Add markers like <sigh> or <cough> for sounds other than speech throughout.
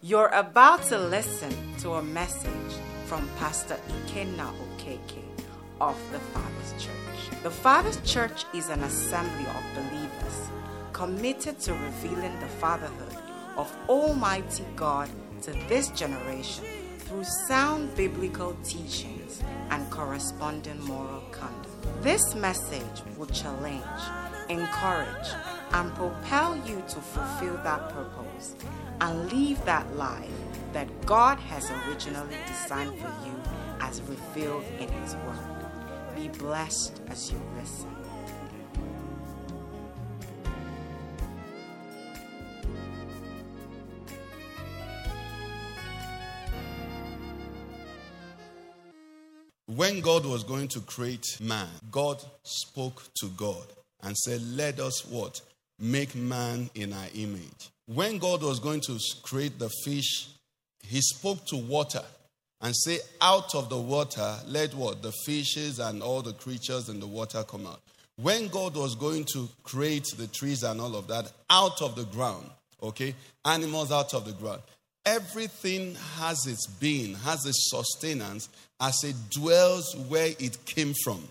You're about to listen to a message from Pastor Ikenna Okeke of the Father's Church. The Father's Church is an assembly of believers committed to revealing the fatherhood of Almighty God to this generation through sound biblical teachings and corresponding moral conduct. This message will challenge, encourage, and propel you to fulfill that purpose and live that life that God has originally designed for you as revealed in His Word. Be blessed as you listen. When God was going to create man, God spoke to God and said, Let us what? Make man in our image. When God was going to create the fish, he spoke to water and say, Out of the water, let what? The fishes and all the creatures in the water come out. When God was going to create the trees and all of that out of the ground, okay, animals out of the ground, everything has its being, has its sustenance as it dwells where it came from.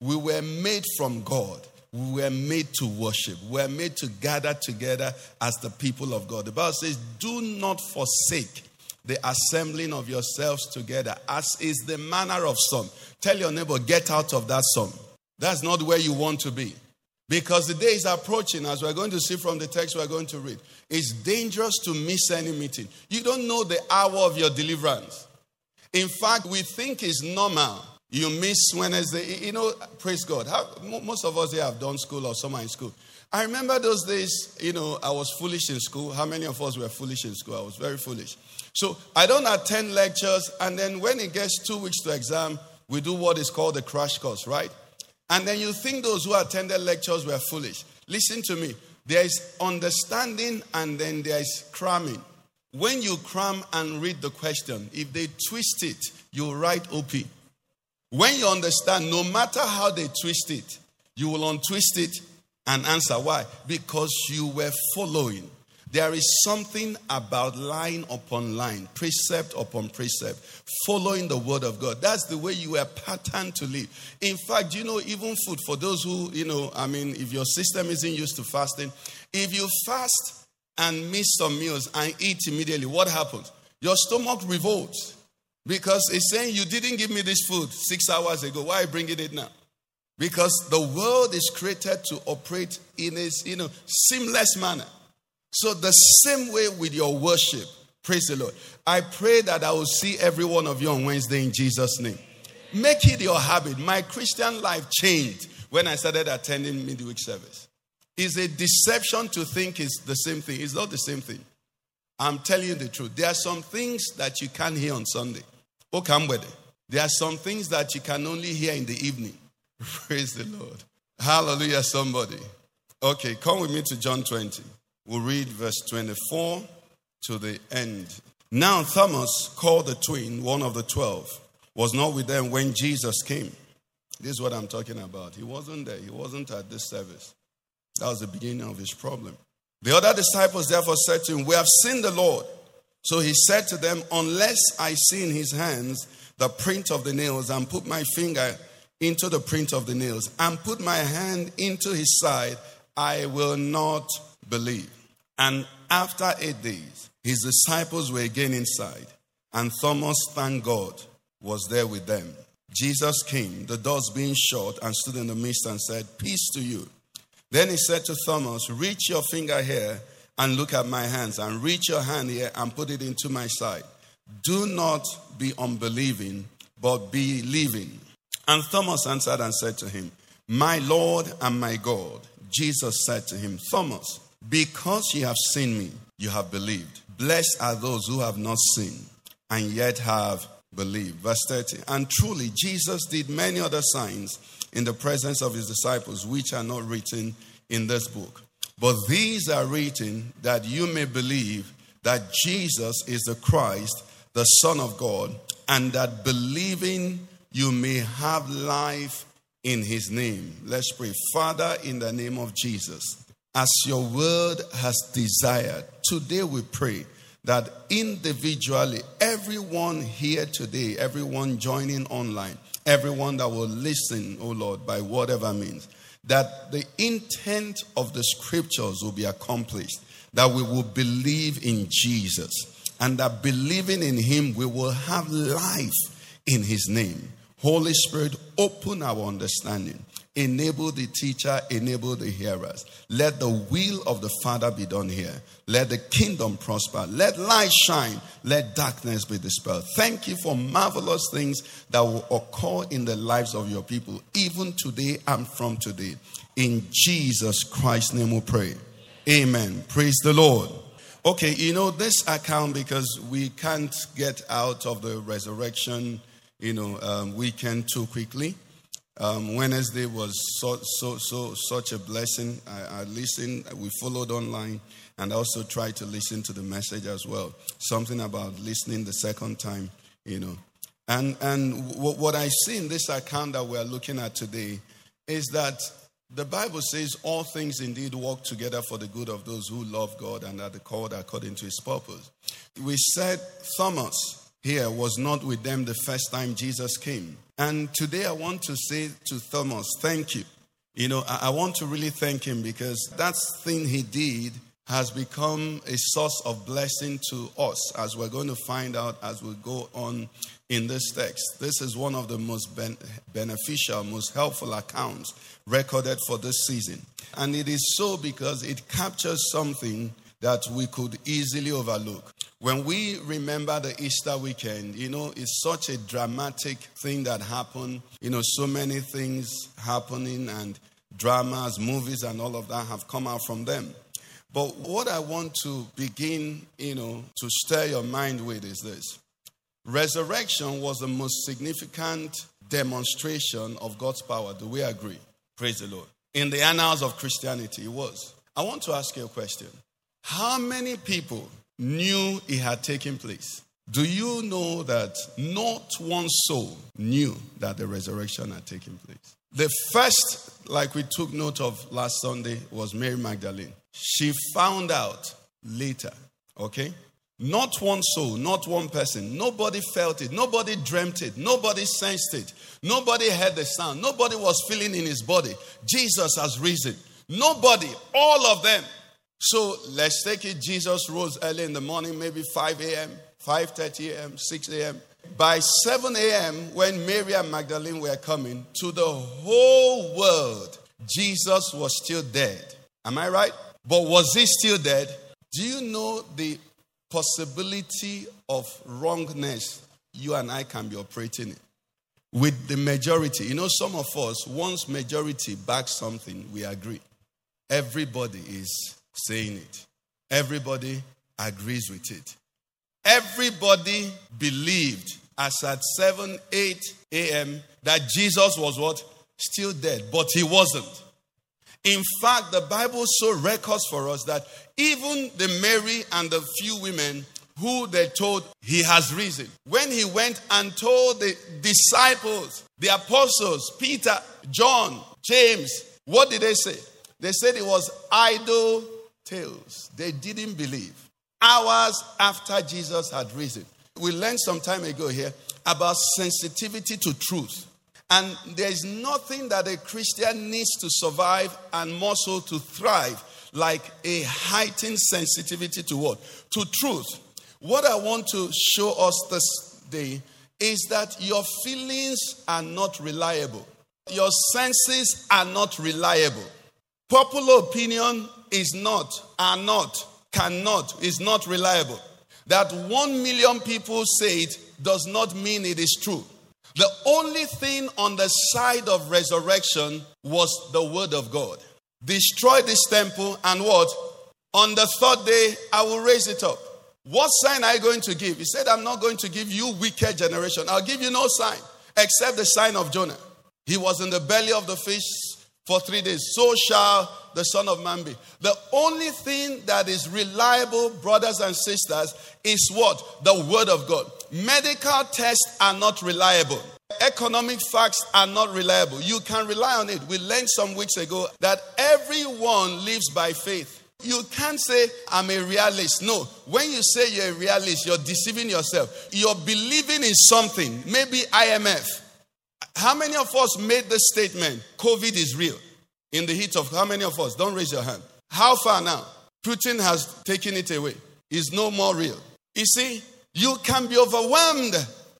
We were made from God. We were made to worship. We're made to gather together as the people of God. The Bible says, Do not forsake the assembling of yourselves together, as is the manner of some. Tell your neighbor, get out of that some. That's not where you want to be. Because the day is approaching, as we're going to see from the text we're going to read. It's dangerous to miss any meeting. You don't know the hour of your deliverance. In fact, we think it's normal. You miss Wednesday. You know, praise God. How, most of us here have done school or summer in school. I remember those days, you know, I was foolish in school. How many of us were foolish in school? I was very foolish. So I don't attend lectures, and then when it gets two weeks to exam, we do what is called the crash course, right? And then you think those who attended lectures were foolish. Listen to me. There is understanding and then there is cramming. When you cram and read the question, if they twist it, you write OP. When you understand, no matter how they twist it, you will untwist it and answer. Why? Because you were following. There is something about line upon line, precept upon precept, following the word of God. That's the way you are patterned to live. In fact, you know, even food, for those who, you know, I mean, if your system isn't used to fasting, if you fast and miss some meals and eat immediately, what happens? Your stomach revolts because it's saying, You didn't give me this food six hours ago. Why you bringing it now? Because the world is created to operate in a you know, seamless manner. So, the same way with your worship, praise the Lord. I pray that I will see every one of you on Wednesday in Jesus' name. Make it your habit. My Christian life changed when I started attending midweek service. It's a deception to think it's the same thing. It's not the same thing. I'm telling you the truth. There are some things that you can't hear on Sunday. With it. There are some things that you can only hear in the evening. <laughs> Praise the Lord. Hallelujah, somebody. Okay, come with me to John 20. We'll read verse 24 to the end. Now, Thomas, called the twin, one of the twelve, was not with them when Jesus came. This is what I'm talking about. He wasn't there, he wasn't at this service. That was the beginning of his problem. The other disciples therefore said to him, We have seen the Lord. So he said to them, Unless I see in his hands the print of the nails, and put my finger into the print of the nails, and put my hand into his side, I will not believe. And after eight days, his disciples were again inside, and Thomas, thank God, was there with them. Jesus came, the doors being shut, and stood in the midst and said, Peace to you. Then he said to Thomas, Reach your finger here and look at my hands, and reach your hand here and put it into my side. Do not be unbelieving, but believing. And Thomas answered and said to him, My Lord and my God. Jesus said to him, Thomas, because you have seen me, you have believed. Blessed are those who have not seen and yet have believed. Verse 30. And truly, Jesus did many other signs in the presence of his disciples, which are not written in this book. But these are written that you may believe that Jesus is the Christ, the Son of God, and that believing you may have life in his name. Let's pray. Father, in the name of Jesus, as your word has desired, today we pray that individually, everyone here today, everyone joining online, everyone that will listen, oh Lord, by whatever means, that the intent of the scriptures will be accomplished, that we will believe in Jesus, and that believing in Him, we will have life in His name. Holy Spirit, open our understanding. Enable the teacher, enable the hearers. Let the will of the Father be done here. Let the kingdom prosper. Let light shine. Let darkness be dispelled. Thank you for marvelous things that will occur in the lives of your people, even today and from today. In Jesus Christ's name we pray. Amen. Praise the Lord. Okay, you know, this account, because we can't get out of the resurrection, you know, um, weekend too quickly. Um, Wednesday was so, so, so, such a blessing. I, I, listened, we followed online, and also tried to listen to the message as well. Something about listening the second time, you know. And, and w- what I see in this account that we're looking at today is that the Bible says all things indeed work together for the good of those who love God and are called according to his purpose. We said Thomas here was not with them the first time Jesus came. And today I want to say to Thomas, thank you. You know, I, want to really thank him because that thing he did has become a source of blessing to us, as we're going to find out as we go on in this text. This is one of the most ben- beneficial, most helpful accounts recorded for this season. And it is so because it captures something that we could easily overlook. When we remember the Easter weekend, you know, it's such a dramatic thing that happened. You know, so many things happening and dramas, movies, and all of that have come out from them. But what I want to begin, you know, to stir your mind with is this resurrection was the most significant demonstration of God's power. Do we agree? Praise the Lord. In the annals of Christianity, it was. I want to ask you a question. How many people knew it had taken place? Do you know that not one soul knew that the resurrection had taken place? The first, like we took note of last Sunday, was Mary Magdalene. She found out later, okay? Not one soul, not one person. Nobody felt it. Nobody dreamt it. Nobody sensed it. Nobody heard the sound. Nobody was feeling in his body. Jesus has risen. Nobody, all of them. So let's take it. Jesus rose early in the morning, maybe 5 a.m., 5:30 a.m., 6 a.m. By 7 a.m., when Mary and Magdalene were coming, to the whole world, Jesus was still dead. Am I right? But was he still dead? Do you know the possibility of wrongness you and I can be operating in. With the majority, you know, some of us, once majority backs something, we agree. Everybody is saying it, everybody agrees with it. Everybody believed as at 7, 8 a.m. that Jesus was what? Still dead, but he wasn't. In fact, the Bible so records for us that even the Mary and the few women who they told he has risen, when he went and told the disciples, the apostles, Peter, John, James, what did they say? They said it was idle tales. They didn't believe. Hours after Jesus had risen. We learned some time ago here about sensitivity to truth. And there's nothing that a Christian needs to survive and more so to thrive like a heightened sensitivity to what? To truth. What I want to show us this day is that your feelings are not reliable. Your senses are not reliable. Popular opinion is not, are not, cannot, is not reliable. That one million people say it does not mean it is true. The only thing on the side of resurrection was the word of God. Destroy this temple and what? On the third day, I will raise it up. What sign are you going to give? He said, I'm not going to give you wicked generation. I'll give you no sign except the sign of Jonah. He was in the belly of the fish for three days. So shall the Son of Man be. The only thing that is reliable, brothers and sisters, is what? The Word of God. Medical tests are not reliable. Economic facts are not reliable. You can rely on it. We learned some weeks ago that everyone lives by faith. You can't say, I'm a realist. No. When you say you're a realist, you're deceiving yourself. You're believing in something, maybe IMF. How many of us made the statement, COVID is real? In the heat of how many of us? Don't raise your hand. How far now? Putin has taken it away. It's no more real. You see, you can be overwhelmed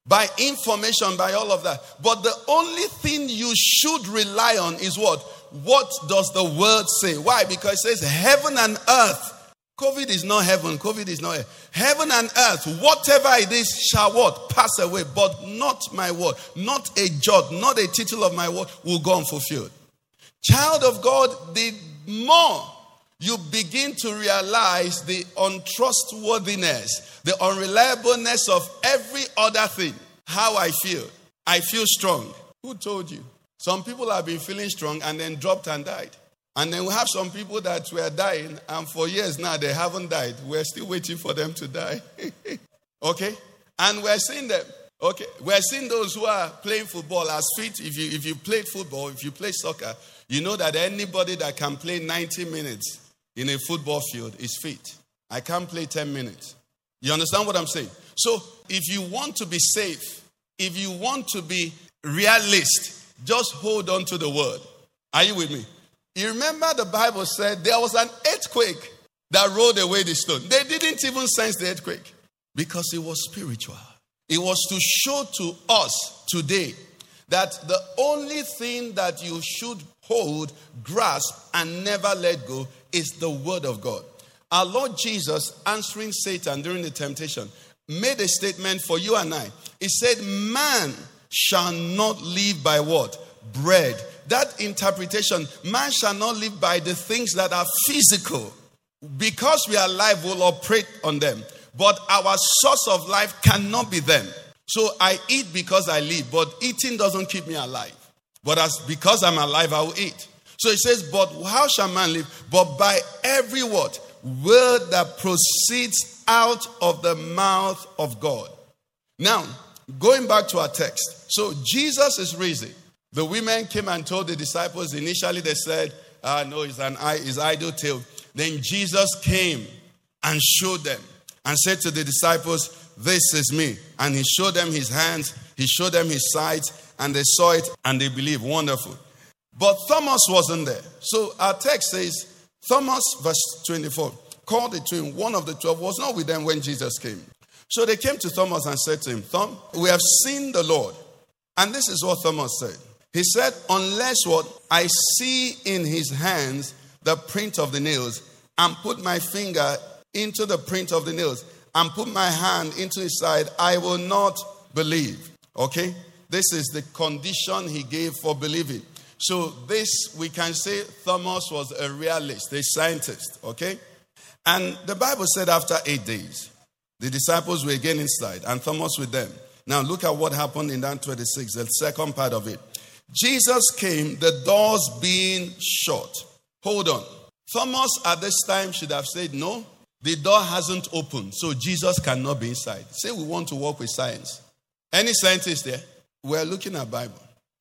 by information, by all of that. But the only thing you should rely on is what? What does the word say? Why? Because it says heaven and earth. COVID is not heaven. COVID is not. Heaven and earth, whatever it is, shall what? Pass away. But not my word. Not a jot, not a tittle of my word will go unfulfilled. Child of God, the more you begin to realize the untrustworthiness, the unreliableness of every other thing. How I feel. I feel strong. Who told you? Some people have been feeling strong and then dropped and died. And then we have some people that were dying, and for years now they haven't died. We're still waiting for them to die. <laughs> okay? And we're seeing them. Okay, we're seeing those who are playing football as fit. If you if you played football, if you play soccer, you know that anybody that can play 90 minutes in a football field is fit. I can't play 10 minutes. You understand what I'm saying? So, if you want to be safe, if you want to be realist, just hold on to the word. Are you with me? You remember the Bible said there was an earthquake that rolled away the stone. They didn't even sense the earthquake because it was spiritual. It was to show to us today that the only thing that you should hold, grasp, and never let go is the word of God. Our Lord Jesus, answering Satan during the temptation, made a statement for you and I. He said, Man shall not live by what? Bread. That interpretation, man shall not live by the things that are physical. Because we are alive, we'll operate on them. But our source of life cannot be them. So I eat because I live, but eating doesn't keep me alive. But as because I'm alive, I will eat. So he says, But how shall man live? But by every word, word that proceeds out of the mouth of God. Now, going back to our text. So Jesus is risen. The women came and told the disciples. Initially, they said, ah, no, it's an it's idle tale. Then Jesus came and showed them and said to the disciples, This is me. And he showed them his hands, he showed them his sides, and they saw it and they believed. Wonderful. But Thomas wasn't there. So our text says, Thomas, verse 24, called the twin, one of the twelve, was not with them when Jesus came. So they came to Thomas and said to him, Thom, we have seen the Lord. And this is what Thomas said. He said, Unless what I see in his hands the print of the nails, and put my finger into the print of the nails, and put my hand into his side, I will not believe. Okay? This is the condition he gave for believing. So, this we can say Thomas was a realist, a scientist, okay? And the Bible said after eight days, the disciples were again inside, and Thomas with them. Now, look at what happened in that 26, the second part of it. Jesus came, the doors being shut. Hold on. Thomas at this time should have said, No, the door hasn't opened, so Jesus cannot be inside. Say we want to work with science. Any scientist there? We're looking at Bible.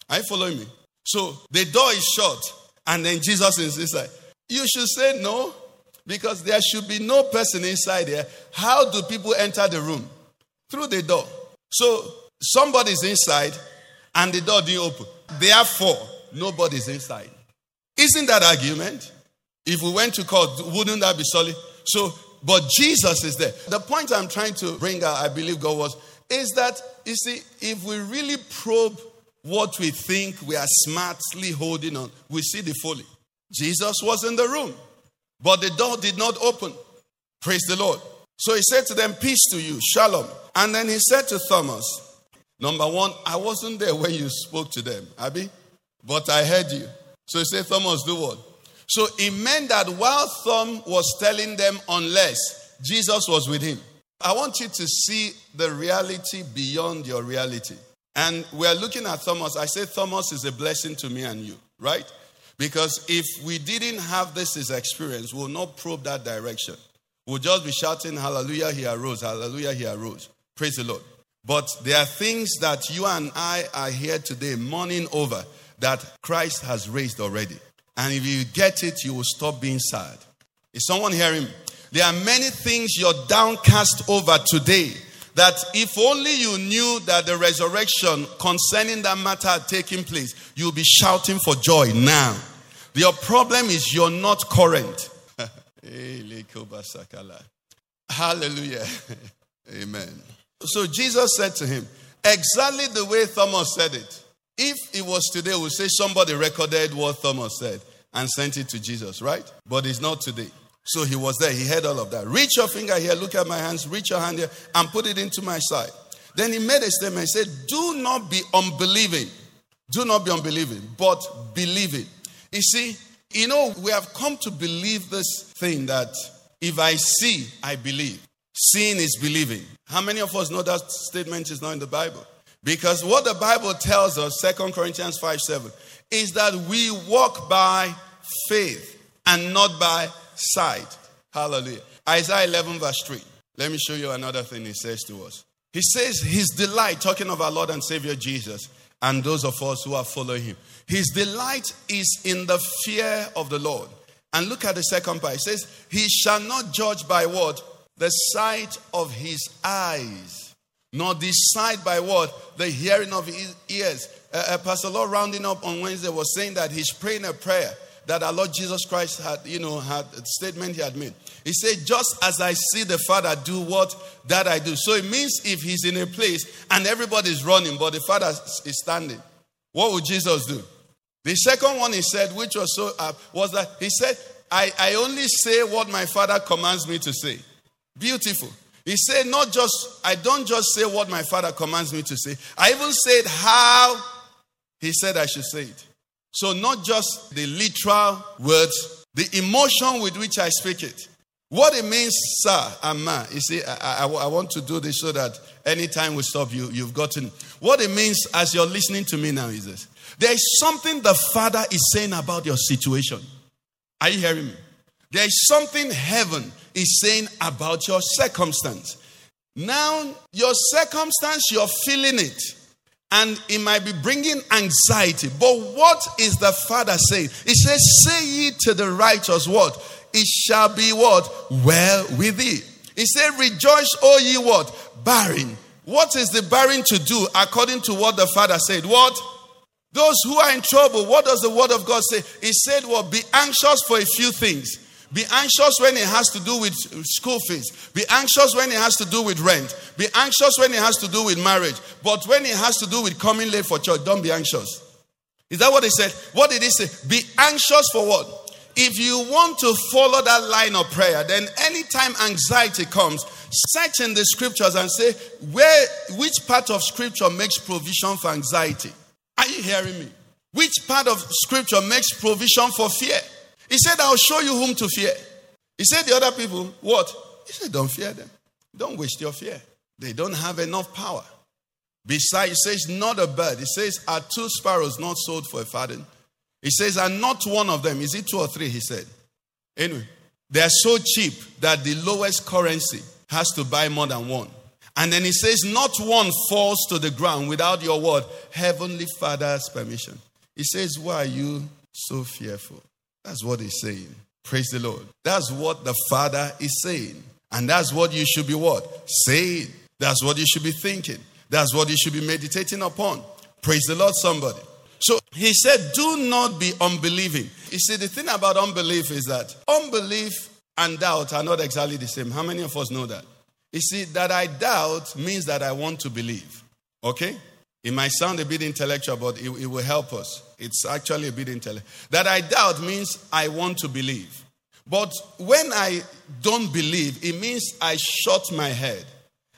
Are you following me? So the door is shut, and then Jesus is inside. You should say no, because there should be no person inside there. How do people enter the room? Through the door. So somebody's inside, and the door didn't open. Therefore, nobody's inside. Isn't that argument? If we went to court, wouldn't that be solid? So, but Jesus is there. The point I'm trying to bring out, I believe God was, is that, you see, if we really probe what we think we are smartly holding on, we see the folly. Jesus was in the room, but the door did not open. Praise the Lord. So he said to them, Peace to you, shalom. And then he said to Thomas, Number one, I wasn't there when you spoke to them, Abby, but I heard you. So he said, Thomas, do what? So it meant that while Tom was telling them, unless Jesus was with him, I want you to see the reality beyond your reality. And we're looking at Thomas. I say Thomas is a blessing to me and you, right? Because if we didn't have this as experience, we'll not probe that direction. We'll just be shouting, Hallelujah, he arose, Hallelujah, he arose. Praise the Lord. But there are things that you and I are here today mourning over that Christ has raised already. And if you get it, you will stop being sad. Is someone hearing? There are many things you're downcast over today that if only you knew that the resurrection concerning that matter had taken place, you'll be shouting for joy now. Your problem is you're not current. <laughs> Hallelujah. <laughs> Amen. So Jesus said to him, exactly the way Thomas said it. If it was today, we say somebody recorded what Thomas said and sent it to Jesus, right? But it's not today. So he was there. He heard all of that. Reach your finger here, look at my hands, reach your hand here, and put it into my side. Then he made a statement. He said, Do not be unbelieving. Do not be unbelieving, but believing. You see, you know, we have come to believe this thing that if I see, I believe. Seeing is believing. How many of us know that statement is not in the Bible? Because what the Bible tells us, Second Corinthians 5 7, is that we walk by faith and not by sight. Hallelujah. Isaiah 11, verse 3. Let me show you another thing he says to us. He says, His delight, talking of our Lord and Savior Jesus, and those of us who are following him. His delight is in the fear of the Lord. And look at the second part. It says, He shall not judge by what? The sight of his eyes, nor the sight by what? The hearing of his ears. Uh, uh, Pastor Lord rounding up on Wednesday was saying that he's praying a prayer that our Lord Jesus Christ had, you know, had a statement he had made. He said, Just as I see the Father do what that I do. So it means if he's in a place and everybody's running, but the Father is standing, what would Jesus do? The second one he said, which was so uh, was that he said, I, I only say what my Father commands me to say. Beautiful. He said, not just, I don't just say what my Father commands me to say. I even said how he said I should say it. So, not just the literal words, the emotion with which I speak it. What it means, sir and ma, you see, I, I, I, want to do this so that anytime we stop you, you've gotten. What it means as you're listening to me now is this there is something the Father is saying about your situation. Are you hearing me? There is something heaven is saying about your circumstance. Now, your circumstance, you're feeling it and it might be bringing anxiety. But what is the Father saying? He says, Say ye to the righteous what? It shall be what? Well with thee. He said, Rejoice, O ye what? Barren. What is the barren to do according to what the Father said? What? Those who are in trouble, what does the word of God say? He said, Well, be anxious for a few things. Be anxious when it has to do with school fees. Be anxious when it has to do with rent. Be anxious when it has to do with marriage. But when it has to do with coming late for church, don't be anxious. Is that what he said? What did he say? Be anxious for what? If you want to follow that line of prayer, then anytime anxiety comes, search in the scriptures and say, where which part of scripture makes provision for anxiety? Are you hearing me? Which part of scripture makes provision for fear? He said, I'll show you whom to fear. He said, The other people, what? He said, Don't fear them. Don't waste your fear. They don't have enough power. Besides, he says, Not a bird. He says, Are two sparrows not sold for a farthing? He says, And not one of them. Is it two or three? He said. Anyway, they are so cheap that the lowest currency has to buy more than one. And then he says, Not one falls to the ground without your word, Heavenly Father's permission. He says, Why are you so fearful? That's what he's saying. Praise the Lord. That's what the Father is saying. And that's what you should be what? Saying. That's what you should be thinking. That's what you should be meditating upon. Praise the Lord, somebody. So he said, Do not be unbelieving. You see, the thing about unbelief is that unbelief and doubt are not exactly the same. How many of us know that? You see, that I doubt means that I want to believe. Okay? It might sound a bit intellectual, but it, it will help us. It's actually a bit intellectual. That I doubt means I want to believe. But when I don't believe, it means I shut my head.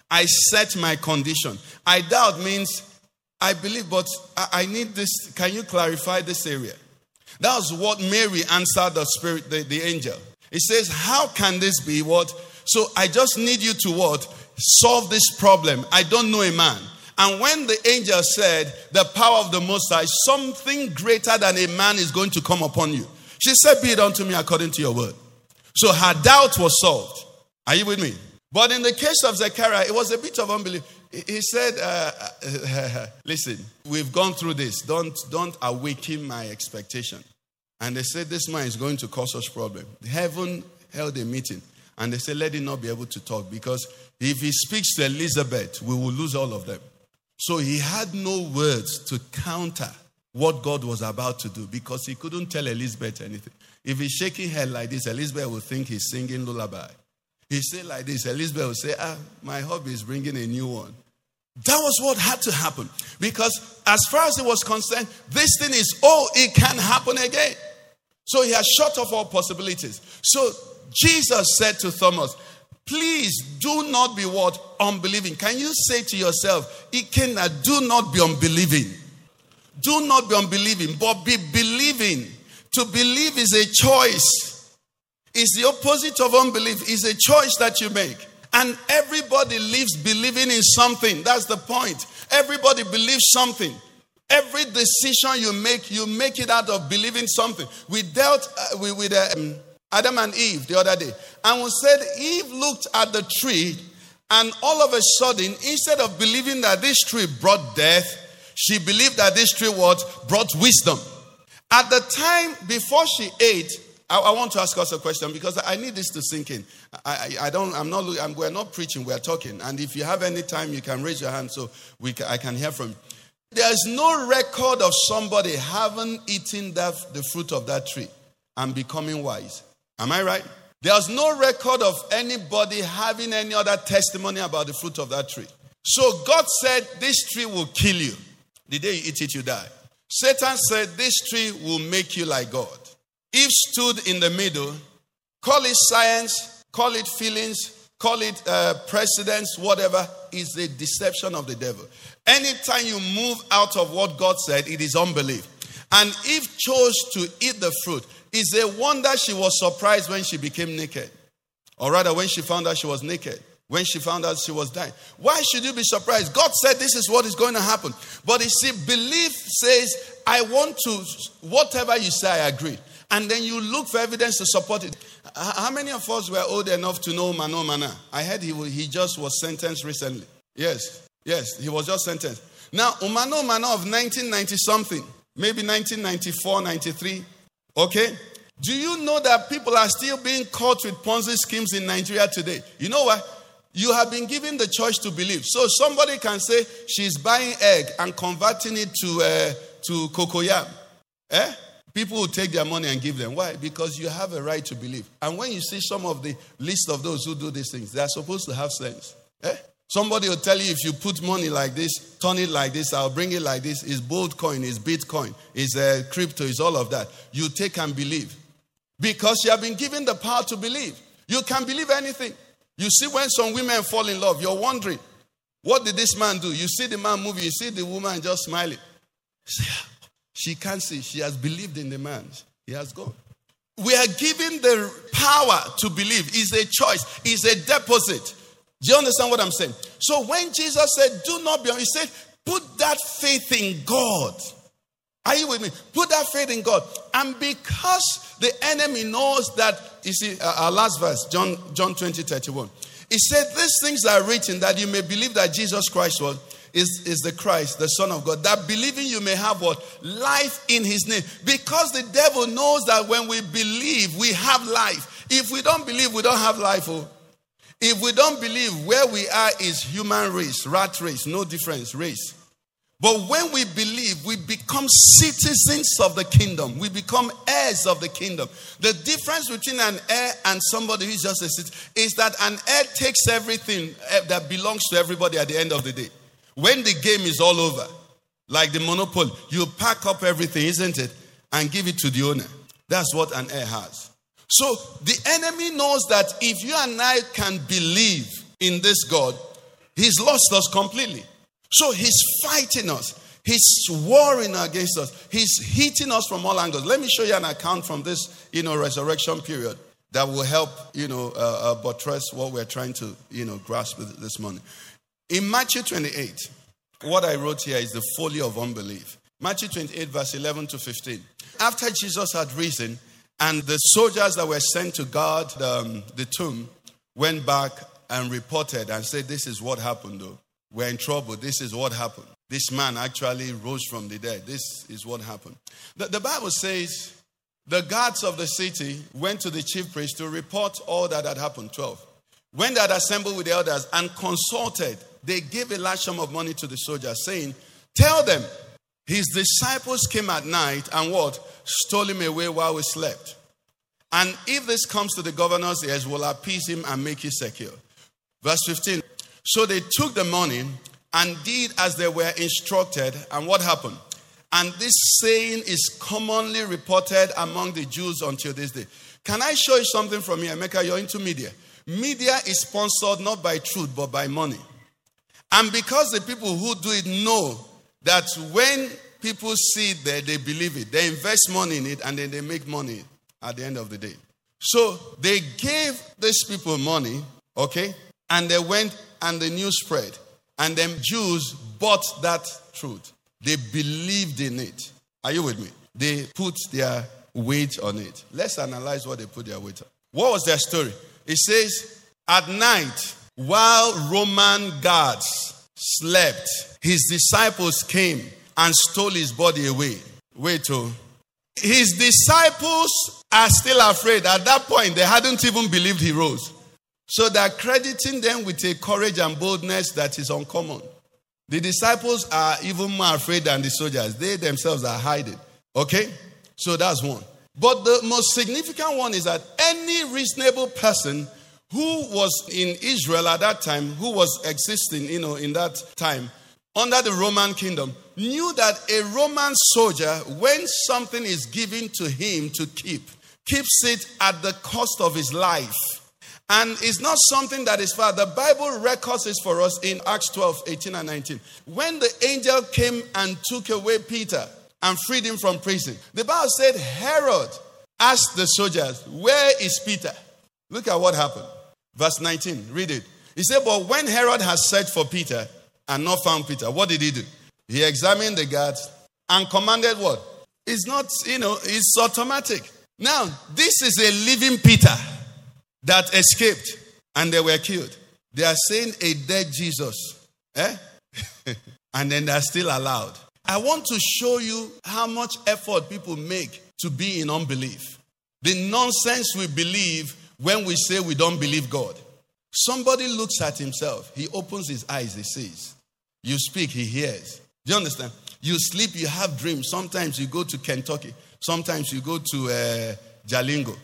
I set my condition. I doubt means I believe, but I, need this. Can you clarify this area? That was what Mary answered the spirit, the, the angel. It says, How can this be? What? So I just need you to what? Solve this problem. I don't know a man. And when the angel said, The power of the Most High, something greater than a man is going to come upon you. She said, Be it unto me according to your word. So her doubt was solved. Are you with me? But in the case of Zechariah, it was a bit of unbelief. He said, uh, <laughs> Listen, we've gone through this. Don't, don't awaken my expectation. And they said, This man is going to cause us problem. Heaven held a meeting and they said, let him not be able to talk because if he speaks to Elizabeth, we will lose all of them. So he had no words to counter what God was about to do because he couldn't tell Elizabeth anything. If he's shaking her head like this, Elizabeth will think he's singing lullaby. He said like this, Elizabeth will say, Ah, my hubby is bringing a new one. That was what had to happen. Because as far as he was concerned, this thing is, oh, it can happen again. So he has shut off all possibilities. So Jesus said to Thomas, Please do not be what? Unbelieving. Can you say to yourself, Ikenna, do not be unbelieving. Do not be unbelieving, but be believing. To believe is a choice. It's the opposite of unbelief. It's a choice that you make. And everybody lives believing in something. That's the point. Everybody believes something. Every decision you make, you make it out of believing something. We dealt uh, with, with um, Adam and Eve the other day, and we said Eve looked at the tree, and all of a sudden, instead of believing that this tree brought death, she believed that this tree what brought wisdom. At the time before she ate, I, I, want to ask us a question because I need this to sink in. I, I, I don't. I'm not. I'm, we're not preaching. We're talking. And if you have any time, you can raise your hand so we can, I can hear from you. There's no record of somebody having eaten that, the fruit of that tree and becoming wise. Am I right? There's no record of anybody having any other testimony about the fruit of that tree. So God said, This tree will kill you. The day you eat it, you die. Satan said, This tree will make you like God. Eve stood in the middle, call it science, call it feelings, call it uh, precedence, whatever, is a deception of the devil. Anytime you move out of what God said, it is unbelief. And Eve chose to eat the fruit. It's a wonder she was surprised when she became naked. Or rather, when she found out she was naked. When she found out she was dying. Why should you be surprised? God said this is what is going to happen. But you see, belief says, I want to, whatever you say, I agree. And then you look for evidence to support it. How many of us were old enough to know Mano Mana? I heard he, he just was sentenced recently. Yes, yes, he was just sentenced. Now, Umano Mana of 1990 something, maybe 1994, 93. Okay? Do you know that people are still being caught with Ponzi schemes in Nigeria today? You know what? You have been given the choice to believe. So somebody can say she's buying egg and converting it to uh, to cocoyam. Eh? People will take their money and give them. Why? Because you have a right to believe. And when you see some of the list of those who do these things, they are supposed to have sense. Eh? Somebody will tell you if you put money like this, turn it like this, I'll bring it like this. It's bold coin, it's Bitcoin, it's uh, crypto, it's all of that. You take and believe. Because you have been given the power to believe. You can believe anything. You see, when some women fall in love, you're wondering, what did this man do? You see the man moving, you see the woman just smiling. She can't see. She has believed in the man. He has gone. We are given the power to believe. It's a choice, it's a deposit. Do you understand what I'm saying? So when Jesus said, Do not be, he said, Put that faith in God. Are you with me? Put that faith in God. And because the enemy knows that, you see, uh, our last verse, John, John 20, 31. He said, These things are written that you may believe that Jesus Christ was is, is the Christ, the Son of God. That believing you may have what? Life in his name. Because the devil knows that when we believe, we have life. If we don't believe, we don't have life. Oh. If we don't believe, where we are is human race, rat race, no difference, race. But when we believe, we become citizens of the kingdom. We become heirs of the kingdom. The difference between an heir and somebody who's just a citizen is that an heir takes everything eh, that belongs to everybody at the end of the day. When the game is all over, like the monopoly, you pack up everything, isn't it? And give it to the owner. That's what an heir has. So the enemy knows that if you and I can believe in this God, he's lost us completely. So he's fighting us. He's warring against us. He's hitting us from all angles. Let me show you an account from this, you know, resurrection period that will help, you know, uh, uh, buttress what we're trying to, you know, grasp this morning. In Matthew 28, what I wrote here is the folly of unbelief. Matthew 28, verse 11 to 15. After Jesus had risen, and the soldiers that were sent to guard um, the tomb went back and reported and said, This is what happened, though. We're in trouble. This is what happened. This man actually rose from the dead. This is what happened. The, the Bible says the guards of the city went to the chief priest to report all that had happened. 12. When they had assembled with the elders and consulted, they gave a large sum of money to the soldiers, saying, Tell them, his disciples came at night and what? Stole him away while we slept. And if this comes to the governor's ears, will appease him and make you secure. Verse 15. So they took the money and did as they were instructed. And what happened? And this saying is commonly reported among the Jews until this day. Can I show you something from here? Emeka, you're into media. Media is sponsored not by truth, but by money. And because the people who do it know that when people see it there, they believe it, they invest money in it, and then they make money at the end of the day. So they gave these people money, okay, and they went and the news spread. And then Jews bought that truth. They believed in it. Are you with me? They put their weight on it. Let's analyze what they put their weight on. What was their story? It says, At night, while Roman guards slept, his disciples came and stole his body away. Wait, oh. His disciples are still afraid. At that point, they hadn't even believed he rose. So they're crediting them with a courage and boldness that is uncommon. The disciples are even more afraid than the soldiers. They themselves are hiding. Okay? So that's one. But the most significant one is that any reasonable person who was in Israel at that time, who was existing, you know, in that time, under the Roman kingdom, knew that a Roman soldier, when something is given to him to keep, keeps it at the cost of his life. And it's not something that is far. The Bible records this for us in Acts 12, 18 and 19. When the angel came and took away Peter and freed him from prison, the Bible said Herod asked the soldiers, Where is Peter? Look at what happened. Verse 19, read it. He said, But when Herod had searched for Peter and not found Peter, what did he do? He examined the guards and commanded what? It's not, you know, it's automatic. Now, this is a living Peter that escaped and they were killed. They are saying a dead Jesus. Eh? <laughs> and then they're still allowed. I want to show you how much effort people make to be in unbelief. The nonsense we believe when we say we don't believe God. Somebody looks at himself, he opens his eyes, he sees. You speak, he hears. Do you understand? You sleep, you have dreams. Sometimes you go to Kentucky, sometimes you go to uh, Jalingo.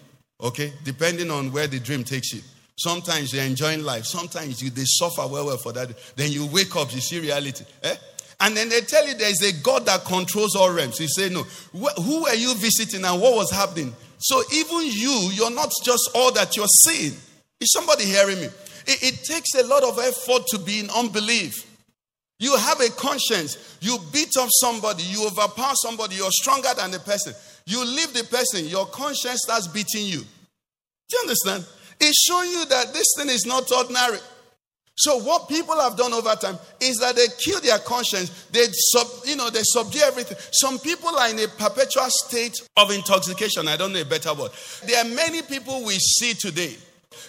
Okay? Depending on where the dream takes you. Sometimes you're enjoying life. Sometimes you they suffer well, well for that. Then you wake up, you see reality. Eh? And then they tell you there's a God that controls all realms. You say, no. Who are you visiting and what was happening? So even you, you're not just all that you're seeing. Is somebody hearing me? It, it takes a lot of effort to be in unbelief. You have a conscience. You beat up somebody. You overpower somebody. You're stronger than the person. You leave the person, your conscience starts beating you. Do you understand? It's showing you that this thing is not ordinary. So what people have done over time is that they kill their conscience. They sub, you know, they subdue everything. Some people are in a perpetual state of intoxication. I don't know a better word. There are many people we see today.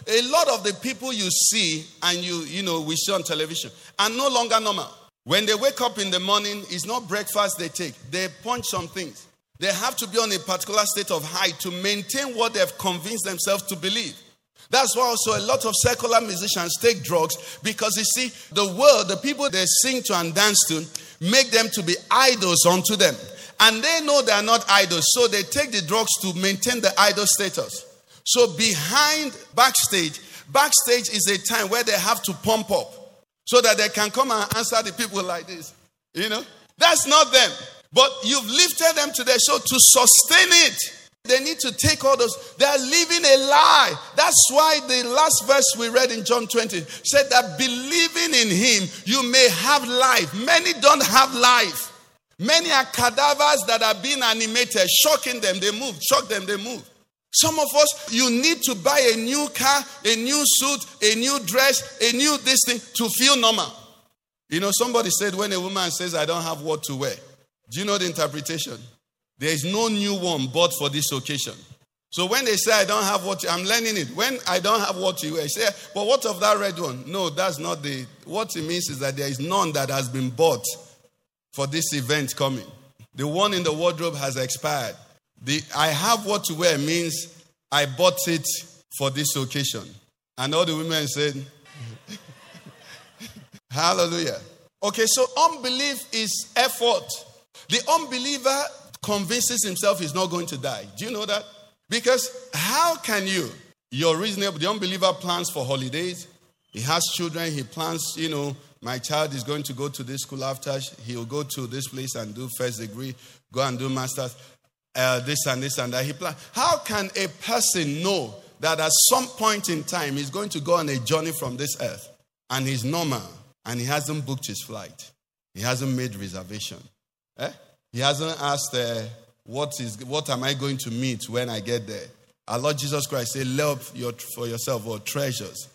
A lot of the people you see and you, you know, we see on television are no longer normal. When they wake up in the morning, it's not breakfast they take. They punch some things. They have to be on a particular state of high to maintain what they've convinced themselves to believe. That's why also a lot of secular musicians take drugs because you see, the world, the people they sing to and dance to, make them to be idols unto them. And they know they are not idols, so they take the drugs to maintain the idol status. So behind backstage, backstage is a time where they have to pump up so that they can come and answer the people like this. You know? That's not them. But you've lifted them to today. So to sustain it, they need to take all those. They are living a lie. That's why the last verse we read in John 20 said that believing in him, you may have life. Many don't have life. Many are cadavers that are being animated, shocking them, they move, shock them, they move. Some of us, you need to buy a new car, a new suit, a new dress, a new this thing to feel normal. You know, somebody said when a woman says, I don't have what to wear, do you know the interpretation? There is no new one bought for this occasion. So when they say I don't have what I'm learning it. When I don't have what you wear, say, but what of that red one? No, that's not the what it means is that there is none that has been bought for this event coming. The one in the wardrobe has expired. The I have what to wear means I bought it for this occasion. And all the women said, <laughs> Hallelujah. Okay, so unbelief is effort. The unbeliever convinces himself he's not going to die. Do you know that? Because how can you? You're reasonable. The unbeliever plans for holidays. He has children. He plans, you know, my child is going to go to this school after. He'll go to this place and do first degree, go and do master's, uh, this and this and that. He plans. How can a person know that at some point in time he's going to go on a journey from this earth and he's normal and he hasn't booked his flight? He hasn't made reservation. Eh? He hasn't asked, uh, what, is, what am I going to meet when I get there? Our Lord Jesus Christ said, Lay up your, for yourself or treasures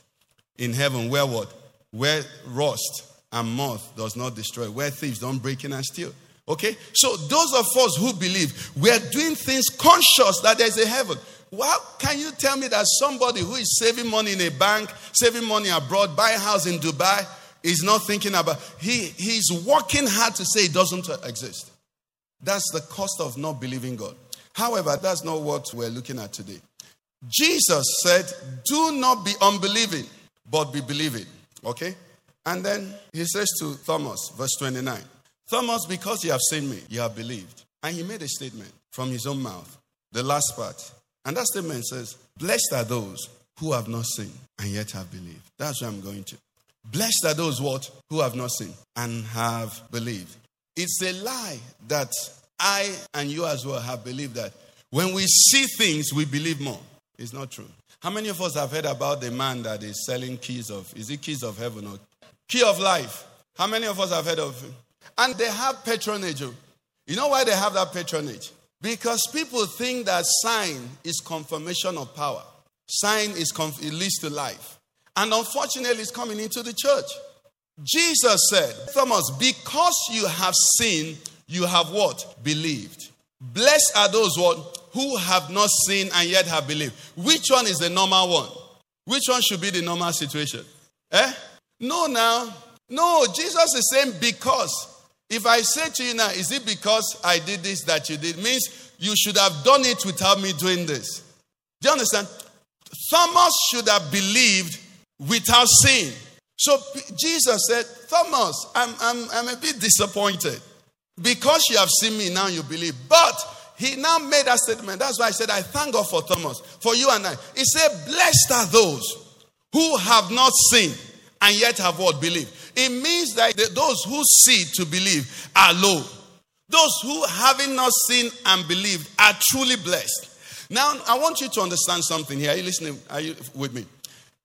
in heaven where what? Where rust and moth does not destroy, where thieves don't break in and steal. Okay? So those of us who believe, we are doing things conscious that there's a heaven. Well, can you tell me that somebody who is saving money in a bank, saving money abroad, buying a house in Dubai, is not thinking about he he's working hard to say it doesn't exist. That's the cost of not believing God. However, that's not what we're looking at today. Jesus said, Do not be unbelieving, but be believing. Okay? And then he says to Thomas, verse 29, Thomas, because you have seen me, you have believed. And he made a statement from his own mouth, the last part. And that statement says, Blessed are those who have not seen and yet have believed. That's where I'm going to. Blessed are those what? Who have not seen and have believed. It's a lie that I and you as well have believed that when we see things, we believe more. It's not true. How many of us have heard about the man that is selling keys of, is it keys of heaven or key of life? How many of us have heard of him? And they have patronage. You know why they have that patronage? Because people think that sign is confirmation of power. Sign is conf- it leads to life. And unfortunately, it's coming into the church. Jesus said, Thomas, because you have seen, you have what? Believed. Blessed are those what? Who have not seen and yet have believed. Which one is the normal one? Which one should be the normal situation? Eh? No, now. No, Jesus is saying because. If I say to you now, is it because I did this that you did? Means you should have done it without me doing this. Do you understand? Thomas should have believed without seeing. So Jesus said, Thomas, I'm, I'm, I'm a bit disappointed. Because you have seen me, now you believe. But he now made that statement. That's why I said, I thank God for Thomas, for you and I. He said, Blessed are those who have not seen and yet have what? Believe. It means that those who see to believe are low. Those who having not seen and believed are truly blessed. Now, I want you to understand something here. Are you listening? Are you with me?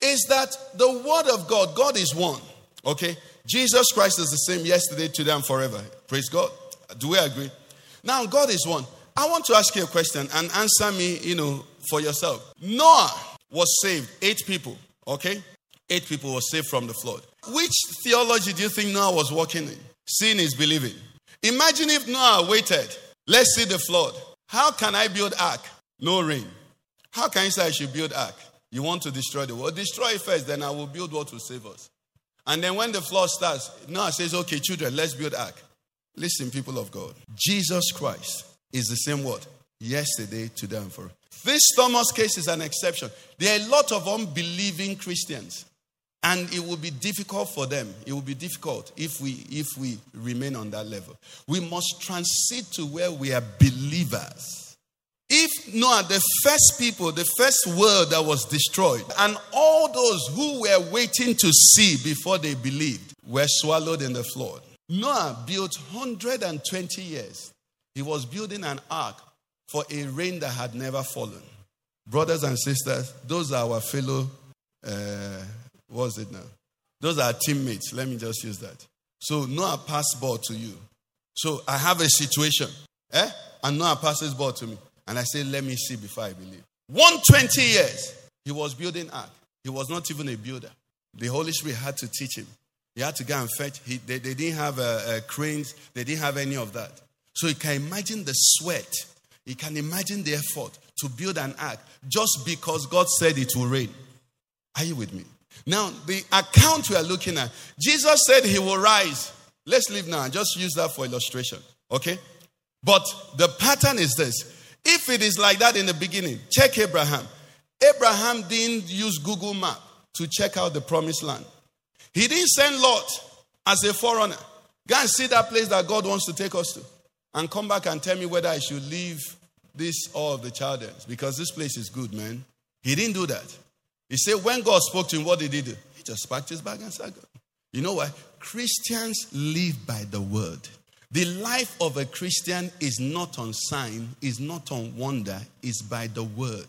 Is that the word of God, God is one. Okay? Jesus Christ is the same yesterday, today, and forever. Praise God. Do we agree? Now, God is one. I want to ask you a question and answer me, you know, for yourself. Noah was saved, eight people, okay? Eight people were saved from the flood. Which theology do you think Noah was walking in? Seeing is believing. Imagine if Noah waited. Let's see the flood. How can I build ark? No rain. How can you say I should build ark? You want to destroy the world? Destroy it first, then I will build what will save us. And then when the flood starts, Noah says, okay, children, let's build ark. Listen, people of God. Jesus Christ is the same word yesterday, today, and forever. This Thomas case is an exception. There are a lot of unbelieving Christians, and it will be difficult for them. It will be difficult if we if we remain on that level. We must transit to where we are believers. If Noah, the first people, the first world that was destroyed, and all those who were waiting to see before they believed were swallowed in the flood. Noah built 120 years. He was building an ark for a rain that had never fallen. Brothers and sisters, those are our fellow, uh, what's it now? Those are teammates. Let me just use that. So Noah passed ball to you. So I have a situation, eh? And Noah passes ball to me. And I say, let me see before I believe. 120 years, he was building ark. He was not even a builder. The Holy Spirit had to teach him. He had to go and fetch. He, they, they, didn't have uh, uh, cranes. They didn't have any of that. So you can imagine the sweat. You can imagine the effort to build an ark just because God said it will rain. Are you with me? Now, the account we are looking at, Jesus said he will rise. Let's leave now. And just use that for illustration. Okay? But the pattern is this If it is like that in the beginning, check Abraham. Abraham didn't use Google Map to check out the promised land. He didn't send Lot as a foreigner. Go and see that place that God wants to take us to. And come back and tell me whether I should leave this or the Chaldeans because this place is good, man. He didn't do that. He said when God spoke to him, what did he do? He just packed his bag and said, You know what? Christians live by the word. The life of a Christian is not on sign, is not on wonder, is by the word.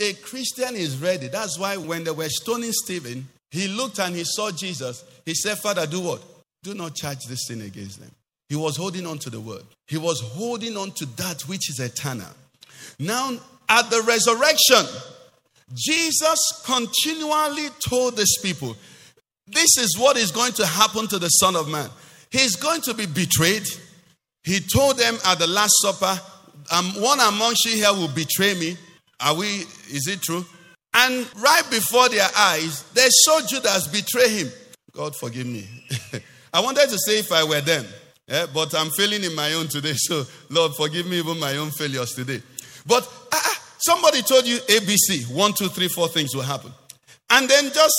A Christian is ready. That's why when they were stoning Stephen, he looked and he saw Jesus. He said, Father, do what? Do not charge this sin against them. He was holding on to the word, he was holding on to that which is eternal. Now, at the resurrection, Jesus continually told these people, This is what is going to happen to the Son of Man. He's going to be betrayed. He told them at the Last Supper, um, One among you here will betray me. Are we, is it true? And right before their eyes, they saw Judas betray him. God forgive me. <laughs> I wanted to say if I were them, yeah, but I'm failing in my own today. <laughs> So, Lord, forgive me even my own failures today. But uh, somebody told you ABC, one, two, three, four things will happen. And then just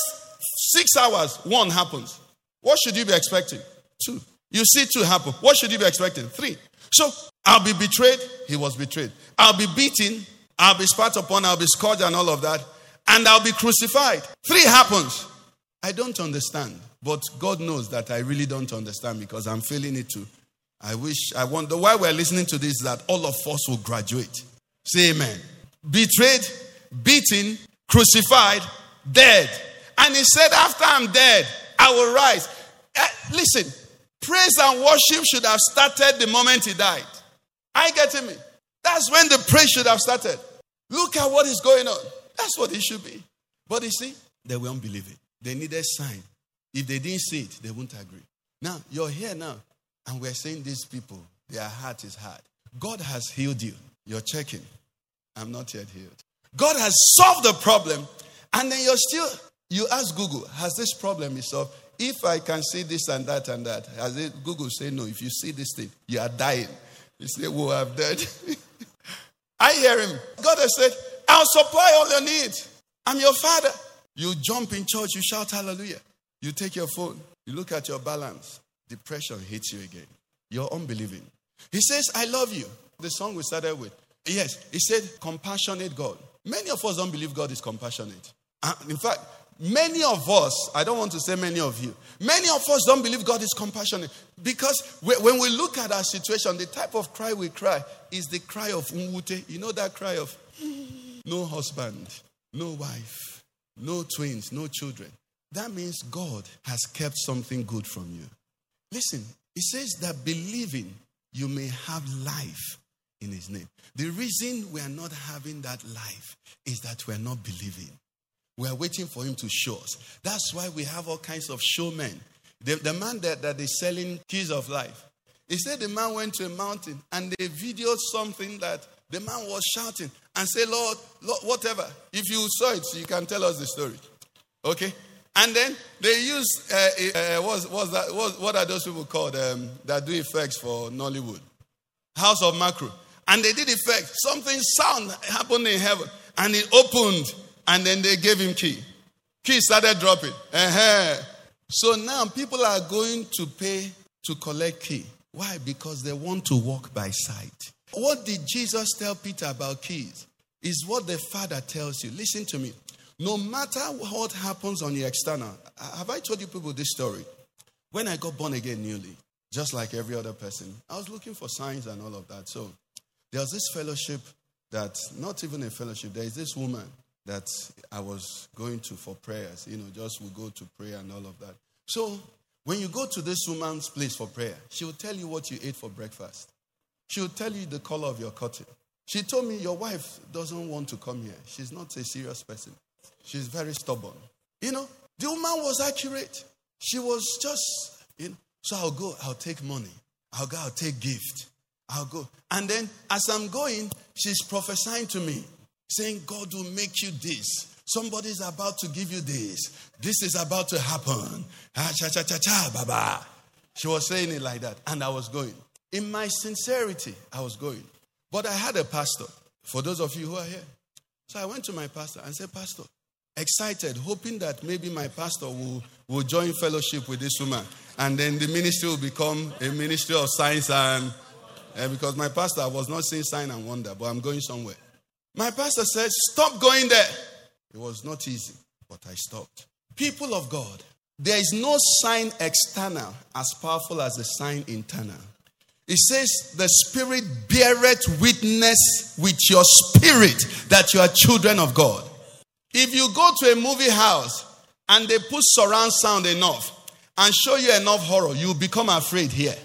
six hours, one happens. What should you be expecting? Two. You see two happen. What should you be expecting? Three. So I'll be betrayed. He was betrayed. I'll be beaten. I'll be spat upon. I'll be scourged and all of that. And I'll be crucified. Three happens. I don't understand. But God knows that I really don't understand because I'm feeling it too. I wish, I wonder why we're listening to this that all of us will graduate. Say amen. Betrayed, beaten, crucified, dead. And he said, After I'm dead, I will rise. Uh, listen, praise and worship should have started the moment he died. I get me. That's when the praise should have started. Look at what is going on. That's what it should be. But you see, they won't believe it. They needed a sign. If they didn't see it, they won't agree. Now, you're here now, and we're saying these people, their heart is hard. God has healed you. You're checking. I'm not yet healed. God has solved the problem, and then you're still, you ask Google, has this problem been solved? If I can see this and that and that, as it, Google say no. If you see this thing, you are dying. You say, Well, I'm dead. I hear him. God has said, I'll supply all your needs. I'm your father. You jump in church, you shout hallelujah. You take your phone, you look at your balance, depression hits you again. You're unbelieving. He says, I love you. The song we started with. Yes, he said, compassionate God. Many of us don't believe God is compassionate. In fact, many of us, I don't want to say many of you, many of us don't believe God is compassionate because when we look at our situation, the type of cry we cry is the cry of unwute. You know that cry of <laughs> no husband, no wife, no twins, no children. That means God has kept something good from you. Listen, it says that believing you may have life in his name. The reason we are not having that life is that we are not believing. We are waiting for him to show us. That's why we have all kinds of showmen. The, the man that, that is selling keys of life, he said the man went to a mountain and they videoed something that the man was shouting and said, Lord, Lord, whatever. If you saw it, you can tell us the story. Okay? And then they use, uh, uh, what's, what's that, what, what are those people called um, that do effects for Nollywood? House of Macro. And they did effects. Something sound happened in heaven. And it opened. And then they gave him key. Key started dropping. Uh-huh. So now people are going to pay to collect key. Why? Because they want to walk by sight. What did Jesus tell Peter about keys? Is what the Father tells you. Listen to me. No matter what happens on the external, have I told you people this story? When I got born again newly, just like every other person, I was looking for signs and all of that. So there was this fellowship that, not even a fellowship, there is this woman that I was going to for prayers. You know, just we go to prayer and all of that. So when you go to this woman's place for prayer, she will tell you what you ate for breakfast. She will tell you the color of your curtain. She told me, Your wife doesn't want to come here. She's not a serious person. She's very stubborn. You know, the woman was accurate. She was just, you know, so I'll go, I'll take money. I'll go, I'll take gift. I'll go. And then as I'm going, she's prophesying to me, saying, God will make you this. Somebody's about to give you this. This is about to happen. Ah, cha cha cha cha, baba. She was saying it like that. And I was going. In my sincerity, I was going. But I had a pastor, for those of you who are here. So I went to my pastor and said, Pastor, excited, hoping that maybe my pastor will, will join fellowship with this woman. And then the ministry will become a ministry of signs and uh, because my pastor was not saying sign and wonder, but I'm going somewhere. My pastor said, Stop going there. It was not easy, but I stopped. People of God, there is no sign external as powerful as the sign internal. It says, The Spirit beareth witness with your spirit that you are children of God. If you go to a movie house and they put surround sound enough and show you enough horror, you become afraid here.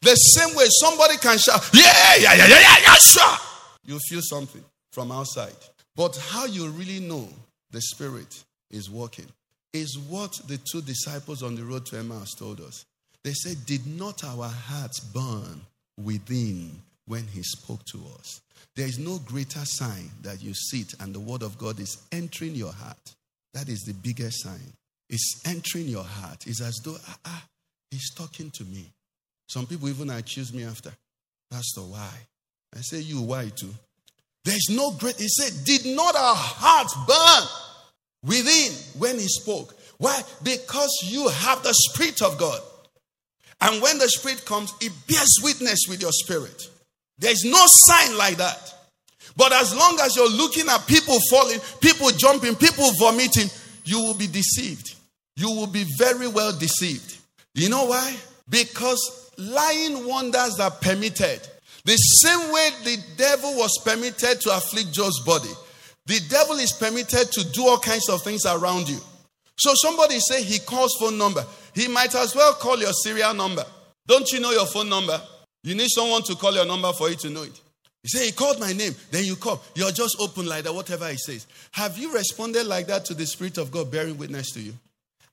The same way somebody can shout, Yeah, yeah, yeah, yeah, yeah, yeah, sure. You feel something from outside. But how you really know the Spirit is working is what the two disciples on the road to Emmaus told us. They said, Did not our hearts burn within when he spoke to us? There is no greater sign that you sit and the word of God is entering your heart. That is the biggest sign. It's entering your heart. It's as though, ah, ah, he's talking to me. Some people even accuse me after, Pastor, why? I say, You, why too? There's no great, he said, Did not our hearts burn within when he spoke? Why? Because you have the Spirit of God. And when the Spirit comes, it bears witness with your spirit. There's no sign like that. But as long as you're looking at people falling, people jumping, people vomiting, you will be deceived. You will be very well deceived. You know why? Because lying wonders are permitted. The same way the devil was permitted to afflict Job's body, the devil is permitted to do all kinds of things around you. So somebody say he calls phone number. He might as well call your serial number. Don't you know your phone number? You need someone to call your number for you to know it. He say he called my name. Then you call. You're just open like that, whatever he says. Have you responded like that to the Spirit of God bearing witness to you?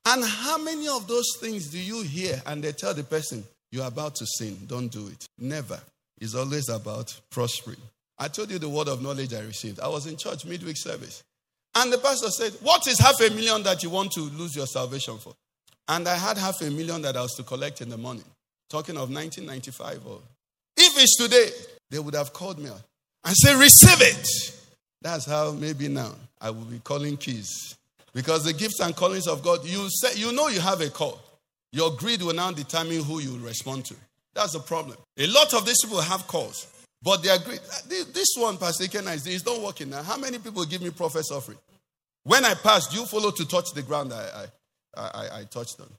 And how many of those things do you hear and they tell the person, you're about to sin, don't do it? Never. It's always about prospering. I told you the word of knowledge I received. I was in church midweek service. And the pastor said, What is half a million that you want to lose your salvation for? And I had half a million that I was to collect in the morning. Talking of 1995 or if it's today, they would have called me and say, Receive it. That's how maybe now I will be calling keys. Because the gifts and callings of God, you say you know you have a call. Your greed will now determine who you respond to. That's the problem. A lot of these people have calls, but they are great. This one, Pastor Ikenna, is not working now. How many people give me prophet's offering? When I pass, you follow to touch the ground I, I, I, I touched on?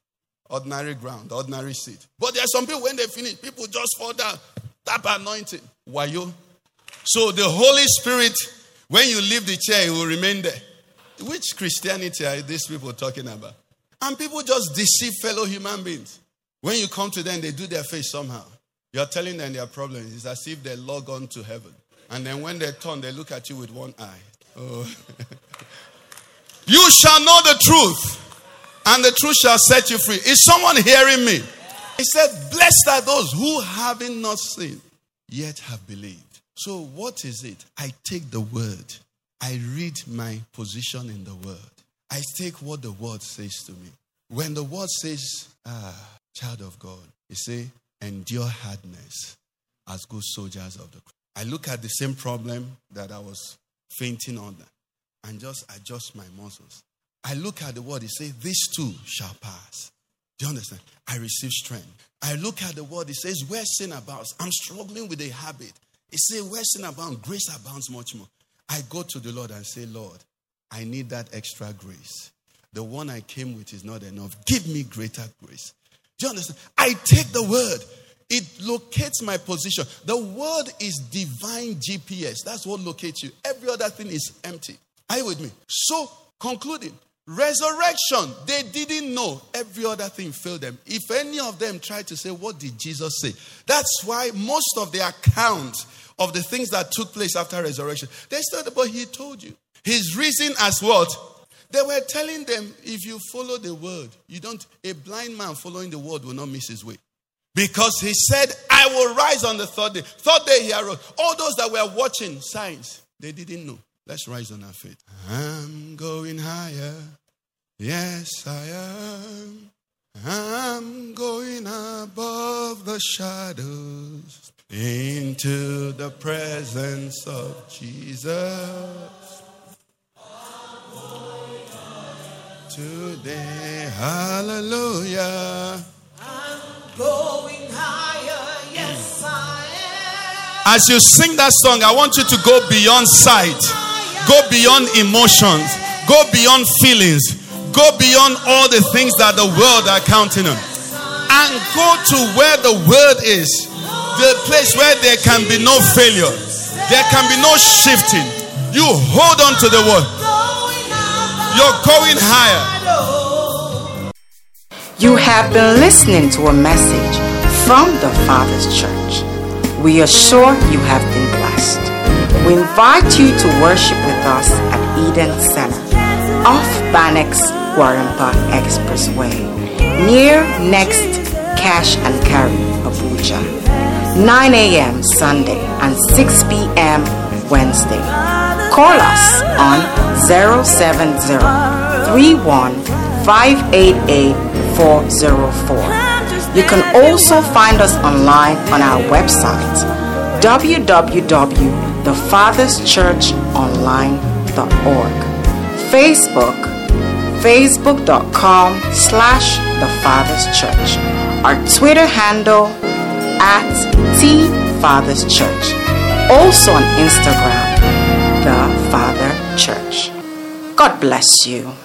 Ordinary ground, ordinary seat. But there are some people, when they finish, people just fall down. Tap anointing. Why you? So the Holy Spirit, when you leave the chair, it will remain there. Which Christianity are these people talking about? And people just deceive fellow human beings. When you come to them, they do their face somehow. You're telling them their problems. It's as if they log on to heaven. And then when they turn, they look at you with one eye. Oh. <laughs> you shall know the truth, and the truth shall set you free. Is someone hearing me? He said, Blessed are those who having not seen, yet have believed. So, what is it? I take the word, I read my position in the word, I take what the word says to me. When the word says, Ah, child of God, you say, endure hardness as good soldiers of the cross. I look at the same problem that I was fainting under and just adjust my muscles. I look at the word, it says, This too shall pass. Do you understand? I receive strength. I look at the word, it says, Where sin abounds, I'm struggling with a habit. It says, Where sin abounds, grace abounds much more. I go to the Lord and say, Lord, I need that extra grace. The one I came with is not enough. Give me greater grace. Do you understand? I take the word. It locates my position. The word is divine GPS. That's what locates you. Every other thing is empty. Are you with me? So, concluding, resurrection, they didn't know. Every other thing failed them. If any of them tried to say, What did Jesus say? That's why most of the account of the things that took place after resurrection, they said, But he told you. His reason as what? They were telling them, if you follow the word, you don't, a blind man following the word will not miss his way. Because he said, I will rise on the third day. Third day he arose. All those that were watching signs, they didn't know. Let's rise on our feet. I'm going higher. Yes, I am. I'm going above the shadows. into the presence of Jesus. Today, hallelujah. I'm going higher, yes I am. As you sing that song, I want you to go beyond sight, go beyond emotions, go beyond feelings, go beyond all the things that the world are counting on, and go to where the word is. The place where there can be no failure, there can be no shifting. You hold on to the word, you're going higher. You have been listening to a message from the Father's Church. We are sure you have been blessed. We invite you to worship with us at Eden Center, off Banex Gwarinpa Expressway, near next Cash and Carry, Abuja. 9 a.m. Sunday and 6 p.m. Wednesday. Call us on 070 You can also find us online on our website www.thefatherschurchonline.org. Facebook facebook.com slash the. Our Twitter handle at T Father's Church. Also on Instagram, Father Church. God bless you.